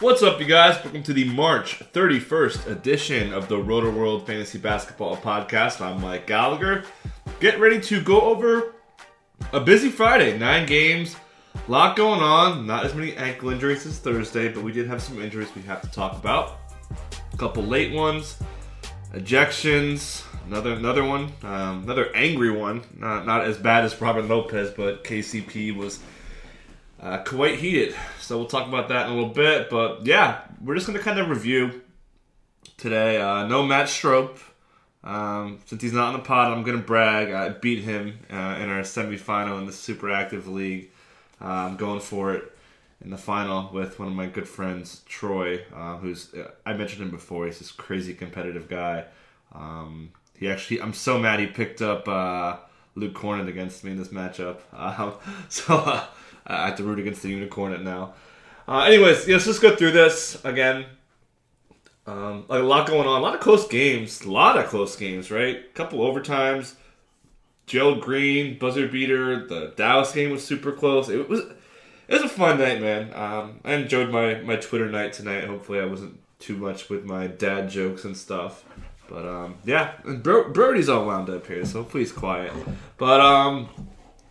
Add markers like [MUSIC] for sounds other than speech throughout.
What's up, you guys? Welcome to the March 31st edition of the Rotoworld Fantasy Basketball Podcast. I'm Mike Gallagher. Get ready to go over a busy Friday. Nine games, a lot going on. Not as many ankle injuries as Thursday, but we did have some injuries we have to talk about. A couple late ones, ejections, another another one, um, another angry one. Not not as bad as Robin Lopez, but KCP was uh, quite heated. So we'll talk about that in a little bit. But yeah, we're just to kind of review today. Uh, no Matt Stroup. Um, since he's not in the pod, I'm to brag. I beat him uh, in our semifinal in the Super Active League. Uh, I'm going for it in the final with one of my good friends, Troy, uh, who's uh, I mentioned him before. He's this crazy competitive guy. Um, he actually, I'm so mad he picked up uh, Luke Kornet against me in this matchup. [LAUGHS] Um, so uh, I have to root against the Unicorn now. Uh, anyways, yeah, let's just go through this again. Um, like a lot going on, a lot of close games, a lot of close games, right? Couple overtimes. Joe Green buzzer beater. The Dallas game was super close. It was it was a fun night, man. Um, I enjoyed my my Twitter night tonight. Hopefully, I wasn't too much with my dad jokes and stuff. But um, yeah, and Bro- Brody's all wound up here, so he's quiet. But um,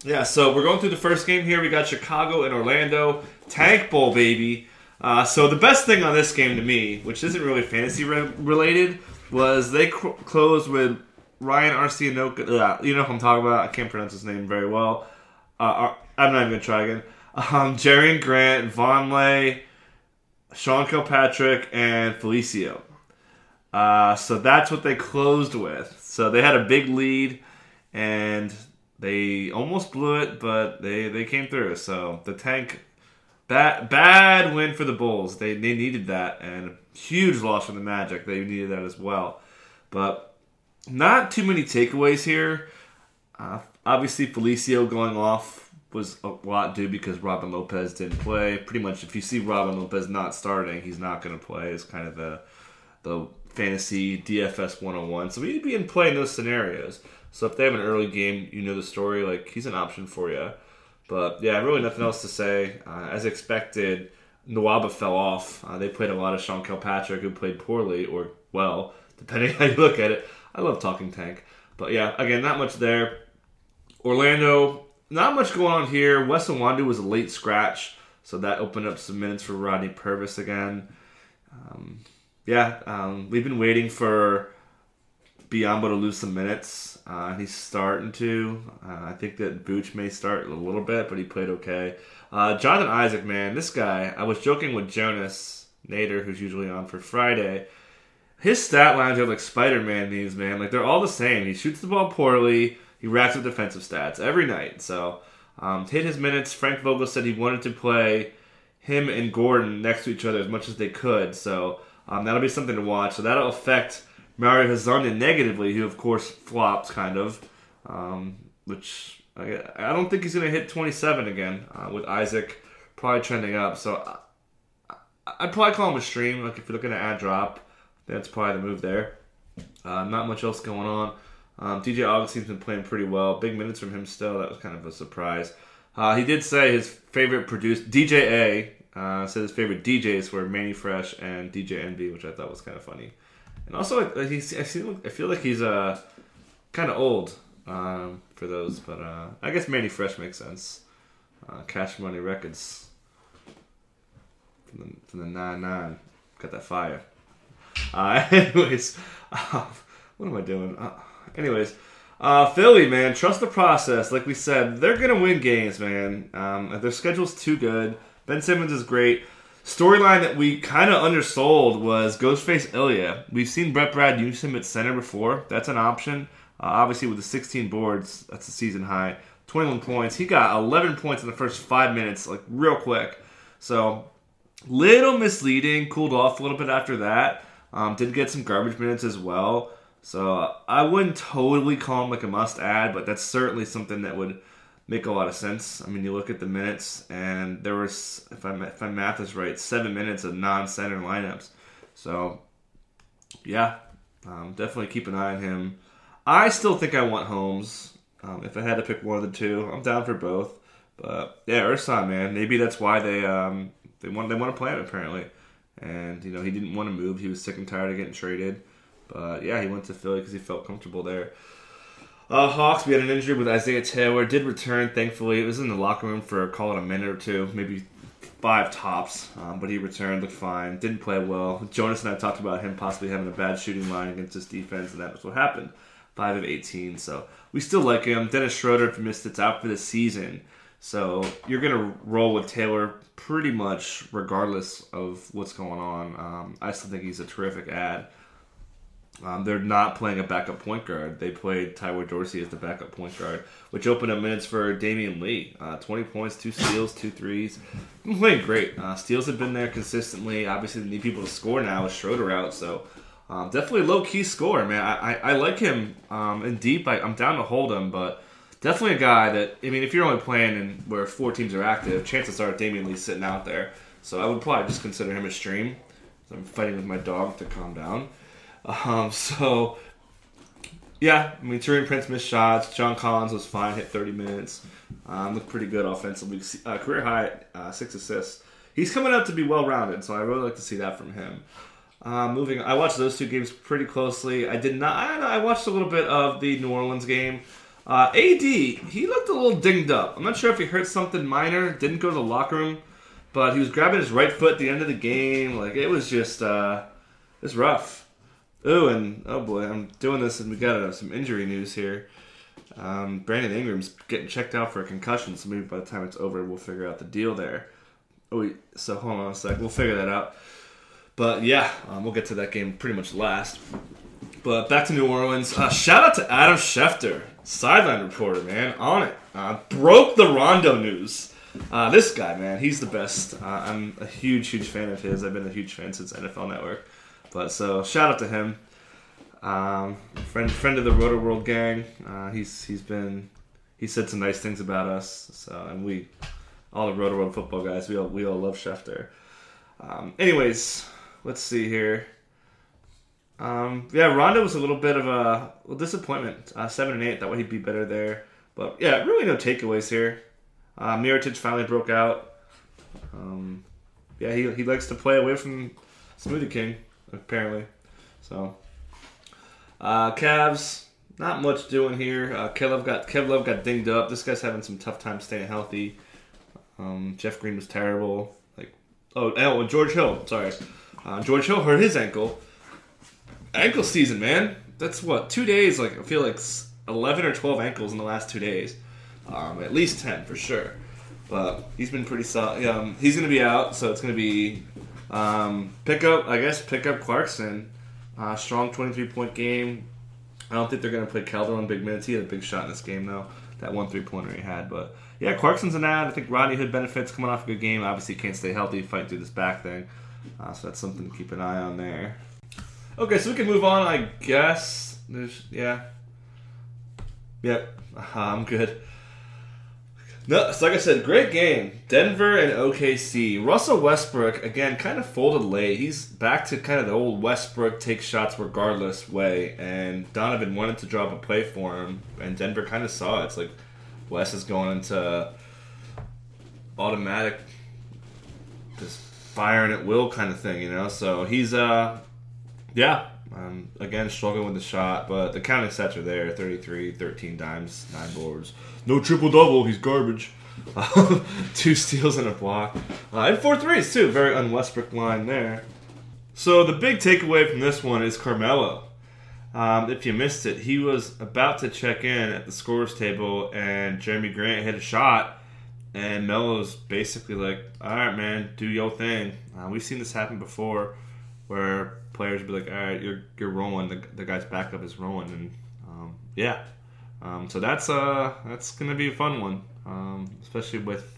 yeah, so we're going through the first game here. We got Chicago and Orlando. Tank Bowl, baby. Uh, so the best thing on this game to me, which isn't really fantasy re- related, was they cr- closed with Ryan Arcidiacono. Uh, you know what I'm talking about. I can't pronounce his name very well. Uh, I'm not even going to try again. Um, Jerian Grant, Vonleh, Sean Kilpatrick, and Felicio. Uh, so that's what they closed with. So they had a big lead, and they almost blew it, but they, they came through. So the tank, bad bad win for the Bulls. They they needed that, and huge loss for the Magic. They needed that as well. But not too many takeaways here. Uh, obviously, Felicio going off was a lot due because Robin Lopez didn't play. Pretty much, if you see Robin Lopez not starting, he's not going to play. Is kind of the the fantasy DFS 101. So we'd be in play in those scenarios. So if they have an early game, you know the story. Like he's an option for you. But yeah, really nothing else to say. Uh, as expected, Nwaba fell off. Uh, they played a lot of Sean Kilpatrick, who played poorly or well, depending [LAUGHS] how you look at it. I love talking tank. But yeah, again, not much there. Orlando, not much going on here. Wes Iwundu was a late scratch, so that opened up some minutes for Rodney Purvis again. Um, yeah, um, we've been waiting for Biyombo to lose some minutes. Uh, he's starting to. Uh, I think that Booch may start a little bit, but he played okay. Uh, Jonathan Isaac, man, this guy. I was joking with Jonas Nader, who's usually on for Friday. His stat lines are like Spider-Man memes, man. Like they're all the same. He shoots the ball poorly. He racks up defensive stats every night. So um, hit his minutes. Frank Vogel said he wanted to play him and Gordon next to each other as much as they could. So um, that'll be something to watch. So that'll affect Mario Hezonja negatively, who of course flops kind of, um, which I, I, don't think he's going to hit 27 again uh, with Isaac probably trending up. So I, I'd probably call him a stream. Like if you're looking at add drop, that's probably the move there. Uh, not much else going on. Um, DJ Augustin's been playing pretty well. Big minutes from him still. That was kind of a surprise. Uh, he did say his favorite produced DJ A uh, said his favorite DJs were Mannie Fresh and DJ Envy, which I thought was kind of funny. And also, he's I feel, I feel like he's uh, kind of old um, for those, but uh, I guess Mannie Fresh makes sense. Uh, Cash Money Records from the, from the 9 9. Got that fire. Uh, [LAUGHS] anyways, uh, what am I doing? Uh, anyways, uh, Philly, man, trust the process. Like we said, they're going to win games, man. Um, their schedule's too good. Ben Simmons is great storyline that we kind of undersold was Ghostface Ilya. We've seen Brett Brad use him at center before. That's an option. Uh, obviously, with the 16 boards, that's a season high. 21 points. He got 11 points in the first five minutes, like real quick. So little misleading. Cooled off a little bit after that. Um, did get some garbage minutes as well. So I wouldn't totally call him like a must add, but that's certainly something that would make a lot of sense. I mean, you look at the minutes, and there was, if I if my math is right, seven minutes of non-center lineups. So yeah, um, definitely keep an eye on him. I still think I want Holmes. Um, if I had to pick one of the two, I'm down for both. But yeah, Ersan, man, maybe that's why they um, they want they want to play him apparently. And you know he didn't want to move. He was sick and tired of getting traded. But yeah, he went to Philly because he felt comfortable there. Uh, Hawks, we had an injury with Isaiah Taylor. Did return, thankfully. It was in the locker room for call it a minute or two, maybe five tops. Um, but he returned, looked fine, didn't play well. Jonas and I talked about him possibly having a bad shooting line against his defense, and that was what happened. Five of 18, so we still like him. Dennis Schroeder, if missed it's out for the season. So you're gonna roll with Taylor pretty much regardless of what's going on. Um, I still think he's a terrific ad. Um, they're not playing a backup point guard. They played Tyler Dorsey as the backup point guard, which opened up minutes for Damion Lee. Uh, 20 points, two steals, two threes. Playing great. Uh, steals have been there consistently. Obviously, they need people to score now with Schroeder out, so um, definitely low key score, man. I, I, I like him um, in deep. I, I'm down to hold him, but definitely a guy that I mean, if you're only playing in where four teams are active, chances are Damion Lee's sitting out there. So I would probably just consider him a stream. I'm fighting with my dog to calm down. Um, [LAUGHS] so yeah, I mean, Taurean Prince missed shots. John Collins was fine, hit 30 minutes. Um, looked pretty good offensively. Uh, career high, uh, six assists. He's coming up to be well rounded, so I really like to see that from him. Uh, moving, I watched those two games pretty closely. I did not. I, I watched a little bit of the New Orleans game. Uh, AD, he looked a little dinged up. I'm not sure if he hurt something minor. Didn't go to the locker room, but he was grabbing his right foot at the end of the game. Like it was just, uh, it was rough. Oh, and oh boy, I'm doing this, and we got uh, some injury news here. Um, Brandon Ingram's getting checked out for a concussion, so maybe by the time it's over, we'll figure out the deal there. Oh, wait, so hold on a sec, we'll figure that out. But yeah, um, we'll get to that game pretty much last. But back to New Orleans. Uh, shout out to Adam Schefter, sideline reporter, man, on it. Uh, broke the Rondo news. Uh, this guy, man, he's the best. Uh, I'm a huge, huge fan of his. I've been a huge fan since NFL Network. But so shout out to him, um, friend friend of the Rotoworld gang. Uh, he's he's been he said some nice things about us. So and we all the Rotoworld football guys we all we all love Schefter. Um, anyways, let's see here. Um, yeah, Rondo was a little bit of a well, disappointment. Uh, seven and eight. That way he'd be better there. But yeah, really no takeaways here. Uh, Mirotic finally broke out. Um, yeah, he, he likes to play away from Smoothie King apparently. So, uh, Cavs, not much doing here. Uh, Kev got Kev Love got dinged up. This guy's having some tough time staying healthy. Um, Jeff Green was terrible. Like, oh, oh, George Hill. Sorry, uh, George Hill hurt his ankle. Ankle season, man. That's what two days. Like, I feel like eleven or twelve ankles in the last two days. Um, at least ten for sure. But he's been pretty solid. Um, he's going to be out, so it's going to be um, pick up, I guess, pick up Clarkson. Uh, strong 23 point game. I don't think they're going to play Calderon big minutes. He had a big shot in this game, though. That one three pointer he had. But yeah, Clarkson's an ad. I think Rodney Hood benefits coming off a good game. Obviously, can't stay healthy, fighting through this back thing. Uh, so that's something to keep an eye on there. Okay, so we can move on, I guess. There's, yeah. Yep, uh, [LAUGHS] I'm good. No, so like I said, great game. Denver and OKC. Russell Westbrook again, kind of folded late. He's back to kind of the old Westbrook take shots regardless way. And Donovan wanted to drop a play for him, and Denver kind of saw it. It's like Wes is going into automatic, just firing at will kind of thing, you know. So he's uh, yeah. Um, again, struggling with the shot, but the counting sets are there 33, 13 dimes, 9 boards. No triple double. He's garbage. [LAUGHS] two steals and a block. Uh, and four threes, too. Very un Westbrook line there. So the big takeaway from this one is Carmelo. Um, if you missed it, he was about to check in at the scores table, and Jerami Grant hit a shot, and Melo's basically like, "All right, man, do your thing." Uh, we've seen this happen before, where players be like, "All right, you're you're rolling." The, the guy's backup is rolling, and um, yeah, um, so that's uh that's gonna be a fun one, um, especially with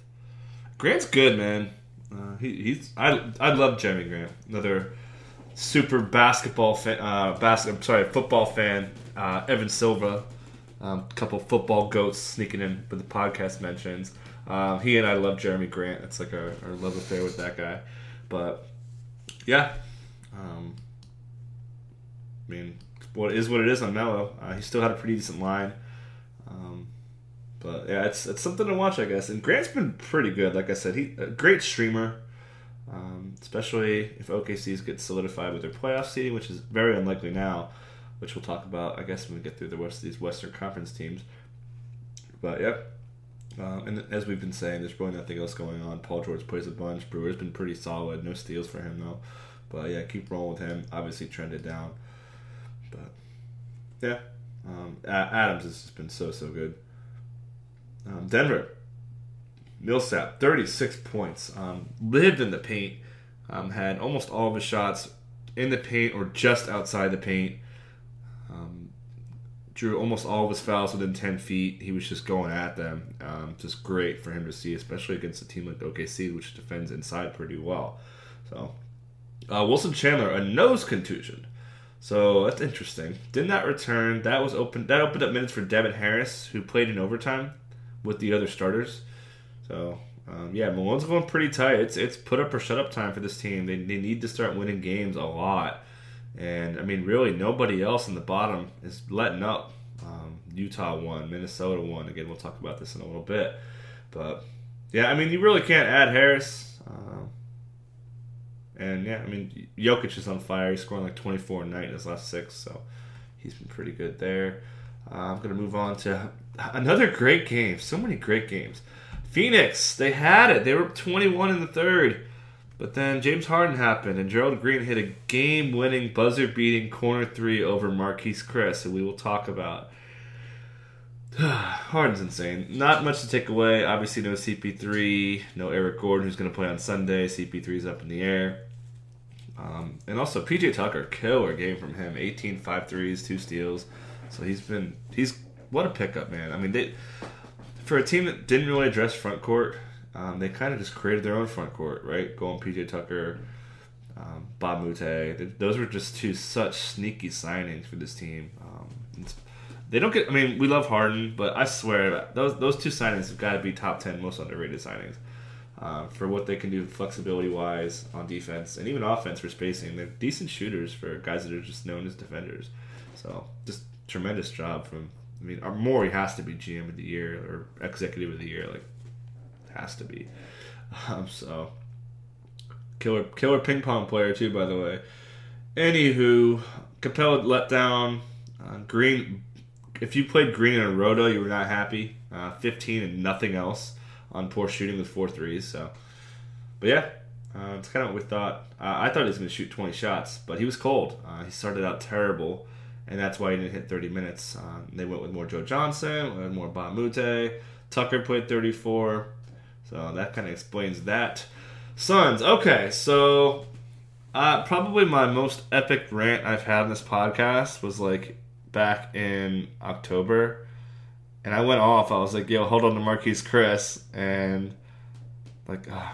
Grant's good, man. Uh, he, he's I I love Jerami Grant, another super basketball fan. Uh, bas- I'm sorry, football fan. Uh, Evan Silva, um, couple football goats sneaking in with the podcast mentions. Um, he and I love Jerami Grant. It's like our, our love affair with that guy. But yeah, um, I mean, what is what it is on Melo. Uh, he still had a pretty decent line. Um, but yeah, it's it's something to watch, I guess. And Grant's been pretty good. Like I said, he a great streamer, um, especially if OKC's get solidified with their playoff seeding, which is very unlikely now, which we'll talk about, I guess, when we get through the rest of these Western Conference teams. But yep. Um, and as we've been saying, there's really nothing else going on. Paul George plays a bunch. Brewer's been pretty solid. No steals for him though. But yeah, keep rolling with him. Obviously trended down. But yeah, um, Adams has just been so so good. Um, Denver, Millsap, 36 points. Um, lived in the paint. Um, had almost all of his shots in the paint or just outside the paint. Um, drew almost all of his fouls within 10 feet. He was just going at them. Um, just great for him to see, especially against a team like OKC, which defends inside pretty well. So, uh, Wilson Chandler, a nose contusion. So that's interesting. Did not return. That was open. That opened up minutes for Devin Harris, who played in overtime with the other starters. So um, yeah, Malone's going pretty tight. It's it's put up or shut up time for this team. They, they need to start winning games a lot. And I mean, really, nobody else in the bottom is letting up. Um, Utah won, Minnesota won. Again, we'll talk about this in a little bit. But yeah, I mean, you really can't add Harris. Uh, and yeah, I mean, Jokic is on fire. He's scoring like 24 a night in his last six, so he's been pretty good there. Uh, I'm going to move on to another great game. So many great games. Phoenix, they had it. They were 21 in the third. But then James Harden happened, and Gerald Green hit a game winning, buzzer beating corner three over Marquese Chriss, who we will talk about. [SIGHS] Harden's insane. Not much to take away. Obviously, no CP3, no Eric Gordon, who's going to play on Sunday. CP3's up in the air. Um, and also, PJ Tucker, killer game from him. 18 5 threes, two steals. So he's been, he's, what a pickup, man. I mean, they, for a team that didn't really address front court, um, they kind of just created their own front court, right? Going PJ Tucker, um, Mbah a Moute. Those were just two such sneaky signings for this team. Um, they don't get. I mean, we love Harden, but I swear those those two signings have got to be top ten most underrated signings uh, for what they can do flexibility wise on defense and even offense for spacing. They're decent shooters for guys that are just known as defenders. So just tremendous job from. I mean, Morey has to be GM of the year or executive of the year. Like has to be. [LAUGHS] Um, so killer killer ping pong player too, by the way. Anywho, Capela let down. Uh, Green, if you played Green in a roto, you were not happy. Uh, 15 and nothing else on poor shooting with four threes. So, but yeah, uh, it's kind of what we thought. Uh, I thought he was going to shoot 20 shots, but he was cold. Uh, he started out terrible, and that's why he didn't hit 30 minutes. Uh, they went with more Joe Johnson, more Mbah a Moute. Tucker played 34. So that kind of explains that. Suns. Okay, so uh, probably my most epic rant I've had in this podcast was like back in October, and I went off. I was like, "Yo, hold on to Marquese Chriss," and like, uh,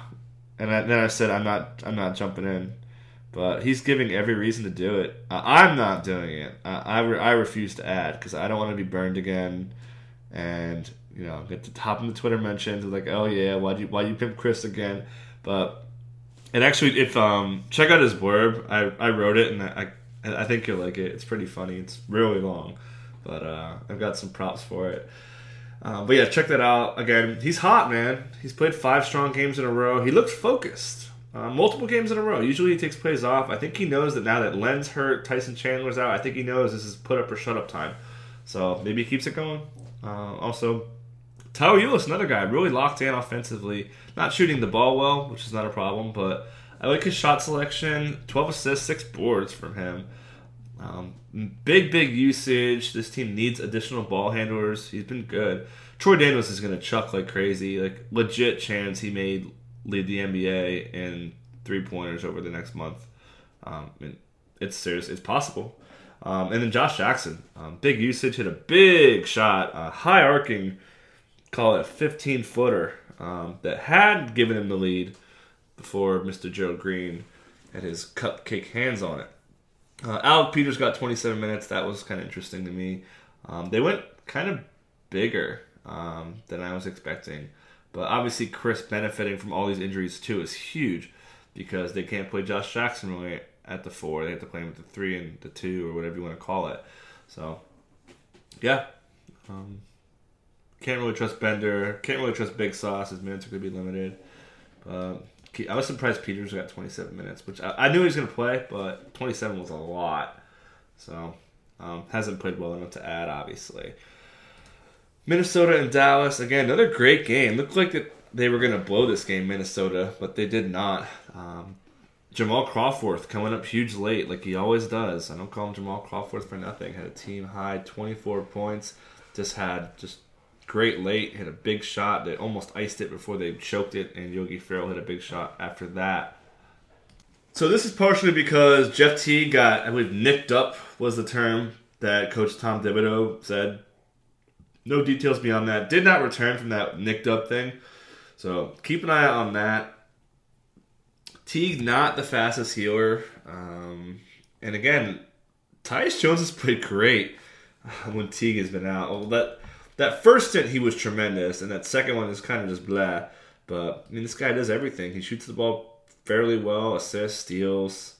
and I, then I said, "I'm not, I'm not jumping in." But he's giving every reason to do it. Uh, I'm not doing it. Uh, I, re- I refuse to add because I don't want to be burned again. And you know, get to top of the Twitter mentions like, oh yeah, why you why you pimp Chriss again? But and actually, if um check out his blurb, I I wrote it and I I think you'll like it. It's pretty funny. It's really long, but uh, I've got some props for it. Um, but yeah, check that out. Again, he's hot, man. He's played five strong games in a row. He looks focused. Uh, multiple games in a row. Usually he takes plays off. I think he knows that now that Len's hurt, Tyson Chandler's out. I think he knows this is put up or shut up time. So maybe he keeps it going. Uh, also, Tyler Ulis, another guy, really locked in offensively. Not shooting the ball well, which is not a problem, but I like his shot selection. 12 assists, 6 boards from him. Um, big, big usage. This team needs additional ball handlers. He's been good. Troy Daniels is going to chuck like crazy. Like, legit chance he may lead the NBA in three pointers over the next month. Um, it's serious. It's possible. Um, and then Josh Jackson, um, big usage, hit a big shot, uh, high arcing call it a 15 footer um, that had given him the lead. Before Mr. Joe Green had his cupcake hands on it. Uh, Alec Peters got 27 minutes. That was kind of interesting to me. Um, they went kind of bigger um, than I was expecting. But obviously, Chriss benefiting from all these injuries too is huge because they can't play Josh Jackson really at the four. They have to play him at the three and the two or whatever you want to call it. So, yeah. Um, can't really trust Bender. Can't really trust Big Sauce. His minutes are going to be limited. But I was surprised Peters got 27 minutes, which I, I knew he was going to play, but 27 was a lot. So, um, hasn't played well enough to add, obviously. Minnesota and Dallas again, another great game. Looked like that they were going to blow this game, Minnesota, but they did not. Um, Jamal Crawford coming up huge late, like he always does. I don't call him Jamal Crawford for nothing. Had a team high 24 points. Just had just great late. Hit a big shot. that almost iced it before they choked it, and Yogi Ferrell hit a big shot after that. So this is partially because Jeff Teague got, I believe, nicked up was the term that Coach Tom Thibodeau said no details beyond that. Did not return from that nicked up thing. So keep an eye out on that. Teague not the fastest healer. Um, and again, Tyus Jones has played great [LAUGHS] when Teague has been out. Well, that that first stint he was tremendous, and that second one is kind of just blah. But I mean, this guy does everything. He shoots the ball fairly well, assists, steals.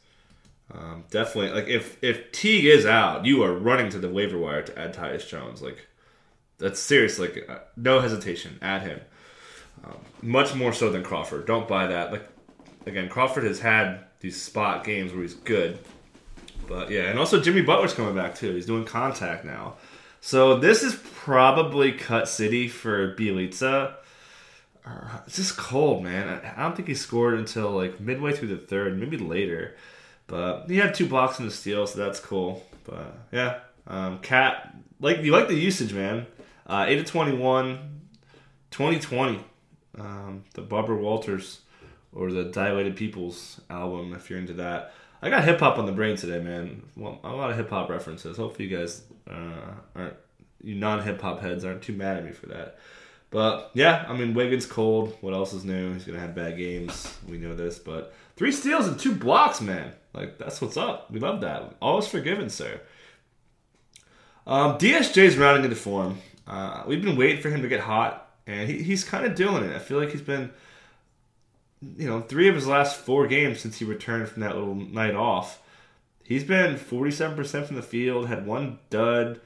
Um, definitely, like if if Teague is out, you are running to the waiver wire to add Tyus Jones. Like that's serious. Like uh, no hesitation, add him. Um, much more so than Crawford. Don't buy that. Like again, Crawford has had these spot games where he's good, but yeah, and also Jimmy Butler's coming back too. He's doing contact now, so this is probably cut city for Bjelica. It's just cold, man. I don't think he scored until like midway through the third, maybe later. But he had two blocks and a steal, so that's cool. But yeah, um, Cat, like you like the usage, man. Uh, 8 to 21, 2020. Um, the Barbara Walters or the Dilated Peoples album, if you're into that. I got hip hop on the brain today, man. Well, a lot of hip hop references. Hopefully, you guys uh, aren't, you non hip hop heads aren't too mad at me for that. But yeah, I mean, Wiggins cold. What else is new? He's gonna have bad games. We know this, but three steals and two blocks, man. Like that's what's up. We love that. Always forgiven, sir. Um, DSJ's rounding into form. Uh, we've been waiting for him to get hot, and he, he's kind of doing it. I feel like he's been, you know, three of his last four games since he returned from that little night off. He's been 47% from the field, had one dud,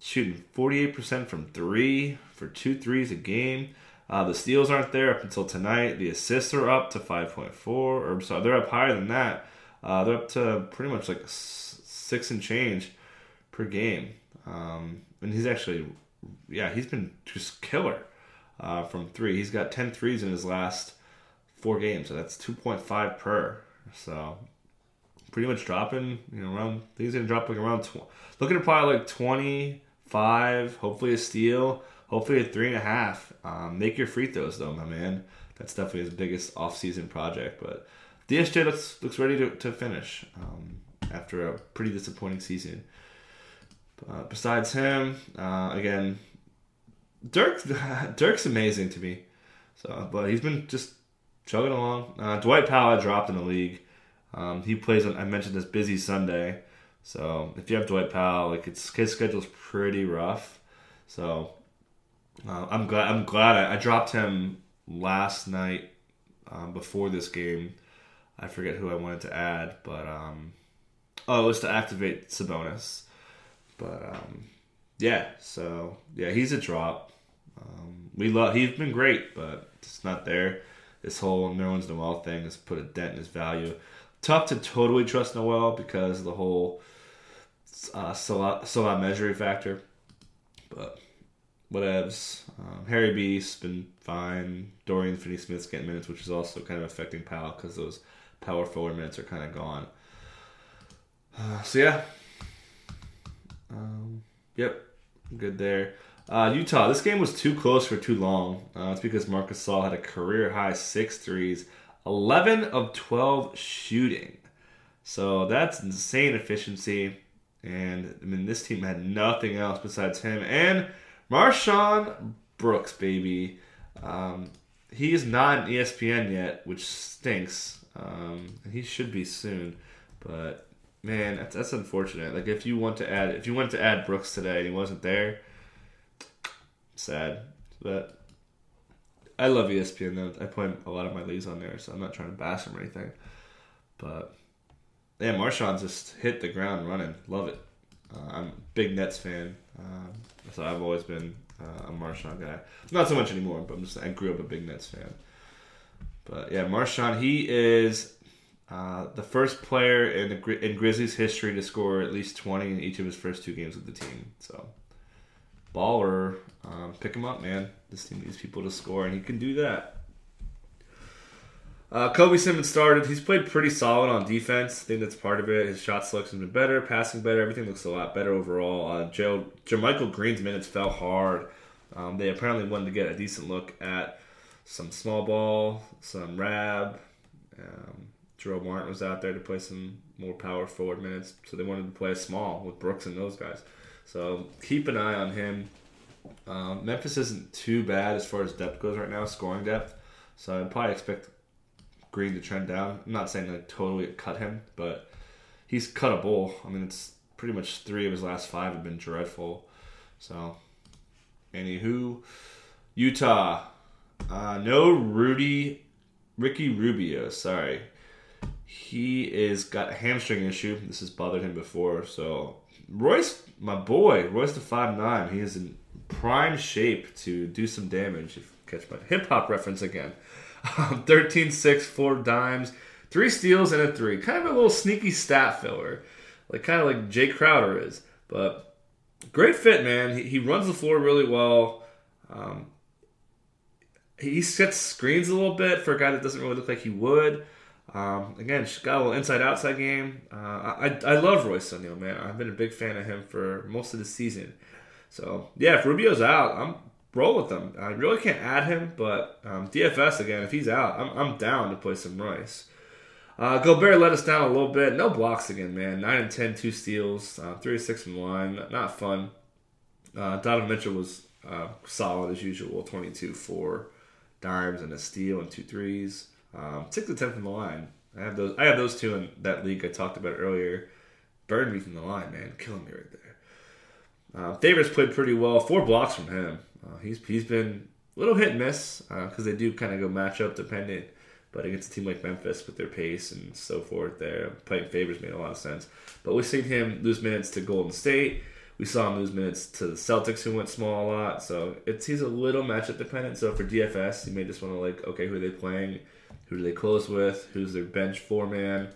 shooting 48% from three for two threes a game. Uh, the steals aren't there up until tonight. The assists are up to 5.4, or sorry, they're up higher than that. Uh, they're up to pretty much like six and change per game. Um, and he's actually yeah, he's been just killer uh, from three. He's got 10 threes in his last four games, so that's 2.5 per. So pretty much dropping, you know, around, I think he's to drop like around, tw- looking at probably like 25, hopefully a steal, hopefully a three and a half. Um, make your free throws though, my man. That's definitely his biggest off-season project, but DSJ looks looks ready to, to finish um, after a pretty disappointing season. Uh, besides him, uh, again, Dirk [LAUGHS] Dirk's amazing to me. So, but he's been just chugging along. Uh, Dwight Powell dropped in the league. Um, he plays on. I mentioned this busy Sunday. So if you have Dwight Powell, like it's his schedule's pretty rough. So uh, I'm glad. I'm glad I, I dropped him last night um, before this game. I forget who I wanted to add, but um, oh, it was to activate Sabonis. But um, yeah, so yeah, he's a drop. Um, we love. He's been great, but it's not there. This whole no Nerlens Noel thing has put a dent in his value. Tough to totally trust Noel because the whole uh, Salah, Salah measuring factor. But whatevs. Um, Harry B's been fine. Dorian Finney-Smith's getting minutes, which is also kind of affecting Powell because those power forward minutes are kind of gone. Uh, so yeah, um, yep, good there. Uh, Utah, this game was too close for too long. Uh, it's because Marcus Gasol had a career high six threes, 11 of 12 shooting. So that's insane efficiency. And I mean, this team had nothing else besides him and MarShon Brooks, baby. Um, he is not an ESPN yet, which stinks. Um, and he should be soon, but man, that's, that's unfortunate. Like if you want to add, if you want to add Brooks today and he wasn't there, sad. But I love ESPN though. I play a lot of my leagues on there, so I'm not trying to bash him or anything. But yeah, MarShon just hit the ground running. Love it. Uh, I'm a big Nets fan, um, so I've always been uh, a MarShon guy. Not so much anymore, but I'm just I grew up a big Nets fan. But yeah, MarShon, he is uh, the first player in the in Grizzlies history to score at least 20 in each of his first two games with the team. So baller, um, pick him up, man. This team needs people to score, and he can do that. Uh, Kobe Simmons started. He's played pretty solid on defense. I think that's part of it. His shot selection's been better, passing better. Everything looks a lot better overall. Uh, Joe JaMychal Green's minutes fell hard. Um, they apparently wanted to get a decent look at some small ball, some rab. Um, Jarell Martin was out there to play some more power forward minutes, so they wanted to play small with Brooks and those guys. So keep an eye on him. Um, Memphis isn't too bad as far as depth goes right now, scoring depth. So I'd probably expect Green to trend down. I'm not saying like totally cut him, but he's cut a bull. I mean, it's pretty much three of his last five have been dreadful. So, anywho, Utah, uh, no Rudy, Ricky Rubio. Sorry, he is got a hamstring issue. This has bothered him before. So Royce, my boy, Royce the five nine, he is in prime shape to do some damage. If catch my hip hop reference again. Um, 13 6, 4 dimes, 3 steals, and a 3. Kind of a little sneaky stat filler. Like kind of like Jae Crowder is. But great fit, man. He, he runs the floor really well. Um, he sets screens a little bit for a guy that doesn't really look like he would. Um, again, she's got a little inside outside game. Uh, I, I love Royce O'Neale, man. I've been a big fan of him for most of the season. So, yeah, if Rubio's out, I'm roll with him. I really can't add him, but um, DFS again, if he's out, I'm, I'm down to play some Royce. Uh, Gobert let us down a little bit. No blocks again, man. 9 and 10, two steals, uh, 3 6 and 1. Not fun. Uh, Donovan Mitchell was uh, solid as usual 22, 4 dimes and a steal and two threes. Um, 6 to 10 from the line. I have those I have those two in that league I talked about earlier. Burned me from the line, man. Killing me right there. Uh, played pretty well. Four blocks from him. Uh, he's he's been a little hit and miss because uh, they do kind of go matchup dependent. But against a team like Memphis with their pace and so forth, there playing Favors made a lot of sense. But we've seen him lose minutes to Golden State. We saw him lose minutes to the Celtics, who went small a lot. So it's he's a little matchup dependent. So for DFS, you may just want to like, okay, who are they playing? Who do they close with? Who's their bench four man?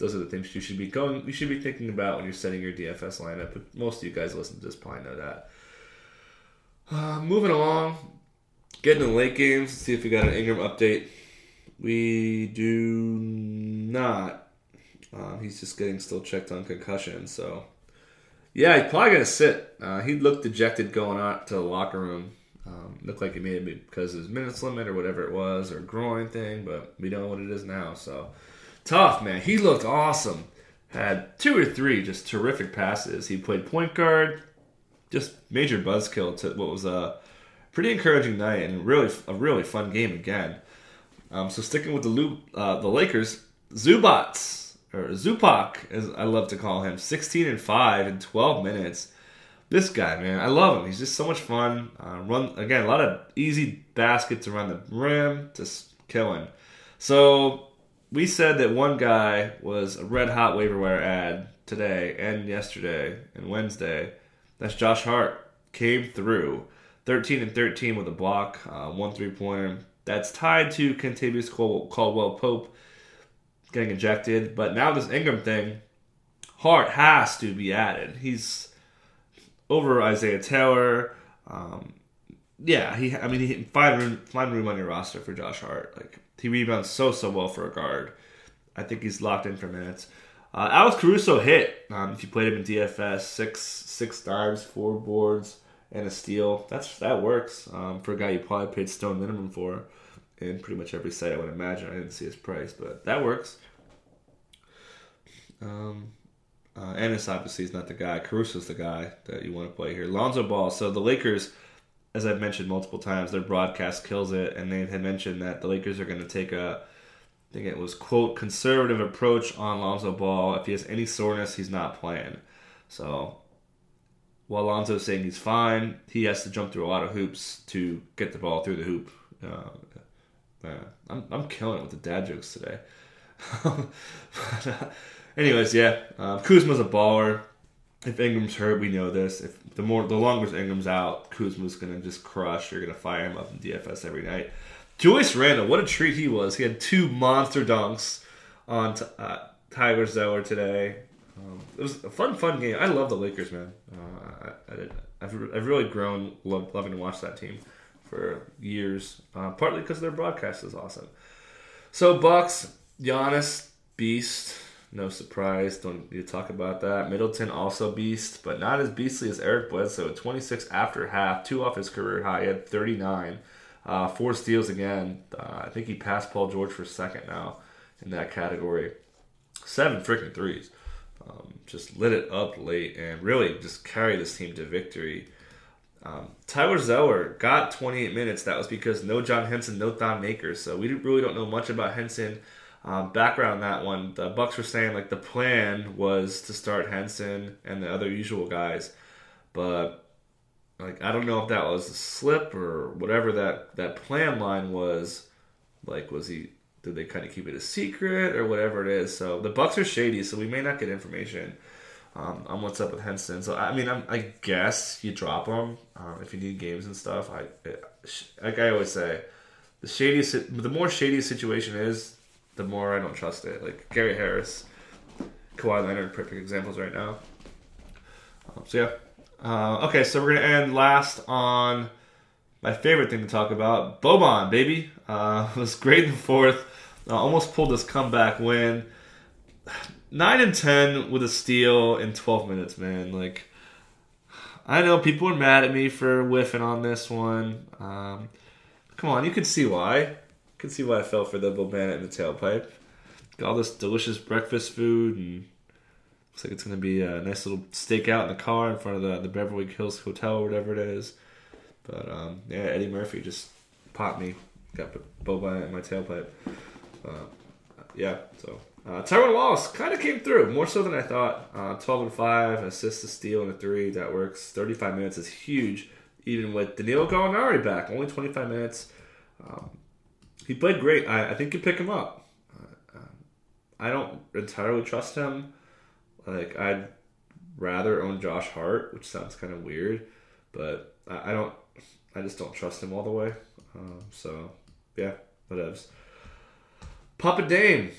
Those are the things you should be going. You should be thinking about when you're setting your DFS lineup. But most of you guys listen to this probably know that. Uh, moving along, getting in late games. see if we got an Ingram update. We do not. Uh, he's just getting still checked on concussion. So, yeah, he's probably gonna sit. Uh, he looked dejected going out to the locker room. Um, looked like he made it because of his minutes limit or whatever it was, or groin thing. But we know what it is now. So tough, man. He looked awesome. Had two or three just terrific passes. He played point guard just major buzzkill to what was a pretty encouraging night and really a really fun game again. Um, so sticking with the loop, uh, the Lakers, Zubac or Zupac, as I love to call him, 16 and five in 12 minutes. This guy, man, I love him. He's just so much fun. Uh, run again, a lot of easy baskets around the rim, just killing. So we said that one guy was a red hot waiver wire ad today and yesterday and Wednesday that's Josh Hart. Came through. 13 and 13 with a block, uh, one three pointer. That's tied to Kentavious Caldwell Pope getting ejected. But now this Ingram thing, Hart has to be added. He's over Isaiah Taylor. Um, yeah, he. I mean, he find room, find room on your roster for Josh Hart. Like he rebounds so so well for a guard. I think he's locked in for minutes. Uh, Alex Caruso hit. Um, if you played him in DFS, six six dimes, four boards, and a steal. That's that works um, for a guy you probably paid stone minimum for in pretty much every site. I would imagine. I didn't see his price, but that works. Um, uh, Ennis obviously is not the guy. Caruso's the guy that you want to play here. Lonzo Ball. So the Lakers as I've mentioned multiple times, their broadcast kills it, and they had mentioned that the Lakers are going to take a, I think it was quote conservative approach on Lonzo Ball. If he has any soreness, he's not playing. So while Lonzo's saying he's fine, he has to jump through a lot of hoops to get the ball through the hoop. Uh, I'm I'm killing it with the dad jokes today. [LAUGHS] but, uh, anyways, yeah, uh, Kuzma's a baller. If Ingram's hurt, we know this. If the more the longer Ingram's out, Kuzma's gonna just crush. You're gonna fire him up in DFS every night. Julius Randle, what a treat he was. He had two monster dunks on t- uh, Zeller today. Um, it was a fun, fun game. I love the Lakers, man. Uh, I, have I've really grown loving to watch that team for years, uh, partly because their broadcast is awesome. So Bucks, Giannis, beast. No surprise. Don't need to talk about that. Middleton also beast, but not as beastly as Eric Bledsoe. 26 after half, two off his career high. He had 39. Uh, four steals again. Uh, I think he passed Paul George for second now in that category. Seven freaking threes. Um, just lit it up late and really just carried this team to victory. Um, Tyler Zeller got 28 minutes. That was because no John Henson, no Thon Maker. So we really don't know much about Henson. Um, background that one, the Bucks were saying like the plan was to start Henson and the other usual guys, but like I don't know if that was a slip or whatever that that plan line was. Like, was he? Did they kind of keep it a secret or whatever it is? So the Bucks are shady, so we may not get information um, on what's up with Henson. So I mean, I'm, i guess you drop him um, if you need games and stuff. I like I always say, the shadiest, the more shady situation is, the more I don't trust it. Like Gary Harris, Kawhi Leonard, perfect examples right now. Um, so yeah. Uh, okay, so we're gonna end last on my favorite thing to talk about, Boban, baby. Uh, [LAUGHS] was great in the fourth. Uh, almost pulled this comeback win. Nine and ten with a steal in twelve minutes, man. Like, I know people are mad at me for whiffing on this one. Um, come on, you can see why can see why I fell for the Bobana in the tailpipe. Got all this delicious breakfast food, and looks like it's to be a nice little stakeout in the car in front of the, the Beverly Hills Hotel or whatever it is. But um, yeah, Eddie Murphy just popped me. Got boba in my tailpipe. Uh, yeah, so uh, Tyrone Wallace kind of came through more so than I thought. Uh, 12 and 5, assist, a steal, and a three. That works. 35 minutes is huge, even with Danilo Gallinari back. Only 25 minutes. Um, he played great. I, I think you pick him up. Uh, I don't entirely trust him. Like I'd rather own Josh Hart, which sounds kind of weird, but I, I don't. I just don't trust him all the way. Um, so yeah, whatevs. Papa Dame,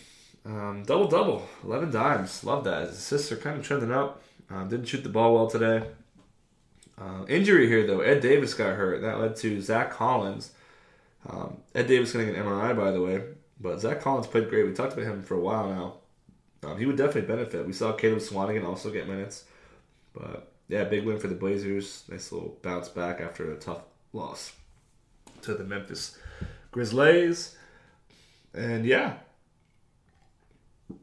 um, double double, eleven dimes. Love that. His assists are kind of trending up. Um, didn't shoot the ball well today. Uh, injury here though. Ed Davis got hurt. That led to Zach Collins um, Ed Davis going to get an MRI, by the way. But Zach Collins played great. We talked about him for a while now. Um, he would definitely benefit. We saw Caleb Swanigan also get minutes. But yeah, big win for the Blazers. Nice little bounce back after a tough loss to the Memphis Grizzlies. And yeah, I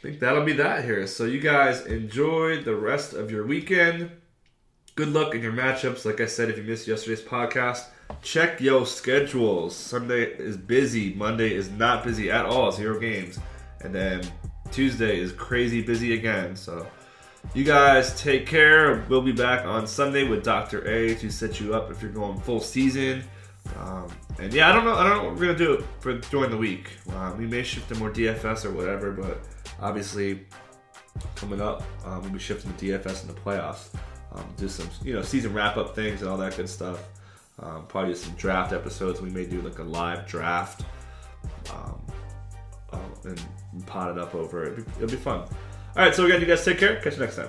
think that'll be that here. So you guys enjoy the rest of your weekend. Good luck in your matchups. Like I said, if you missed yesterday's podcast, check your schedules. Sunday is busy. Monday is not busy at all. Zero games. And then Tuesday is crazy busy again. So you guys take care. We'll be back on Sunday with Dr. A to set you up if you're going full season. Um, and yeah, I don't know. I don't know what we're gonna do for during the week. Uh, we may shift to more DFS or whatever, but obviously coming up, um, we'll be shifting to DFS in the playoffs. Um, do some you know season wrap up things and all that good stuff. Um, probably some draft episodes. We may do like a live draft um, uh, and pot it up over it. It'll be, it'll be fun. All right, so again, you guys take care. Catch you next time.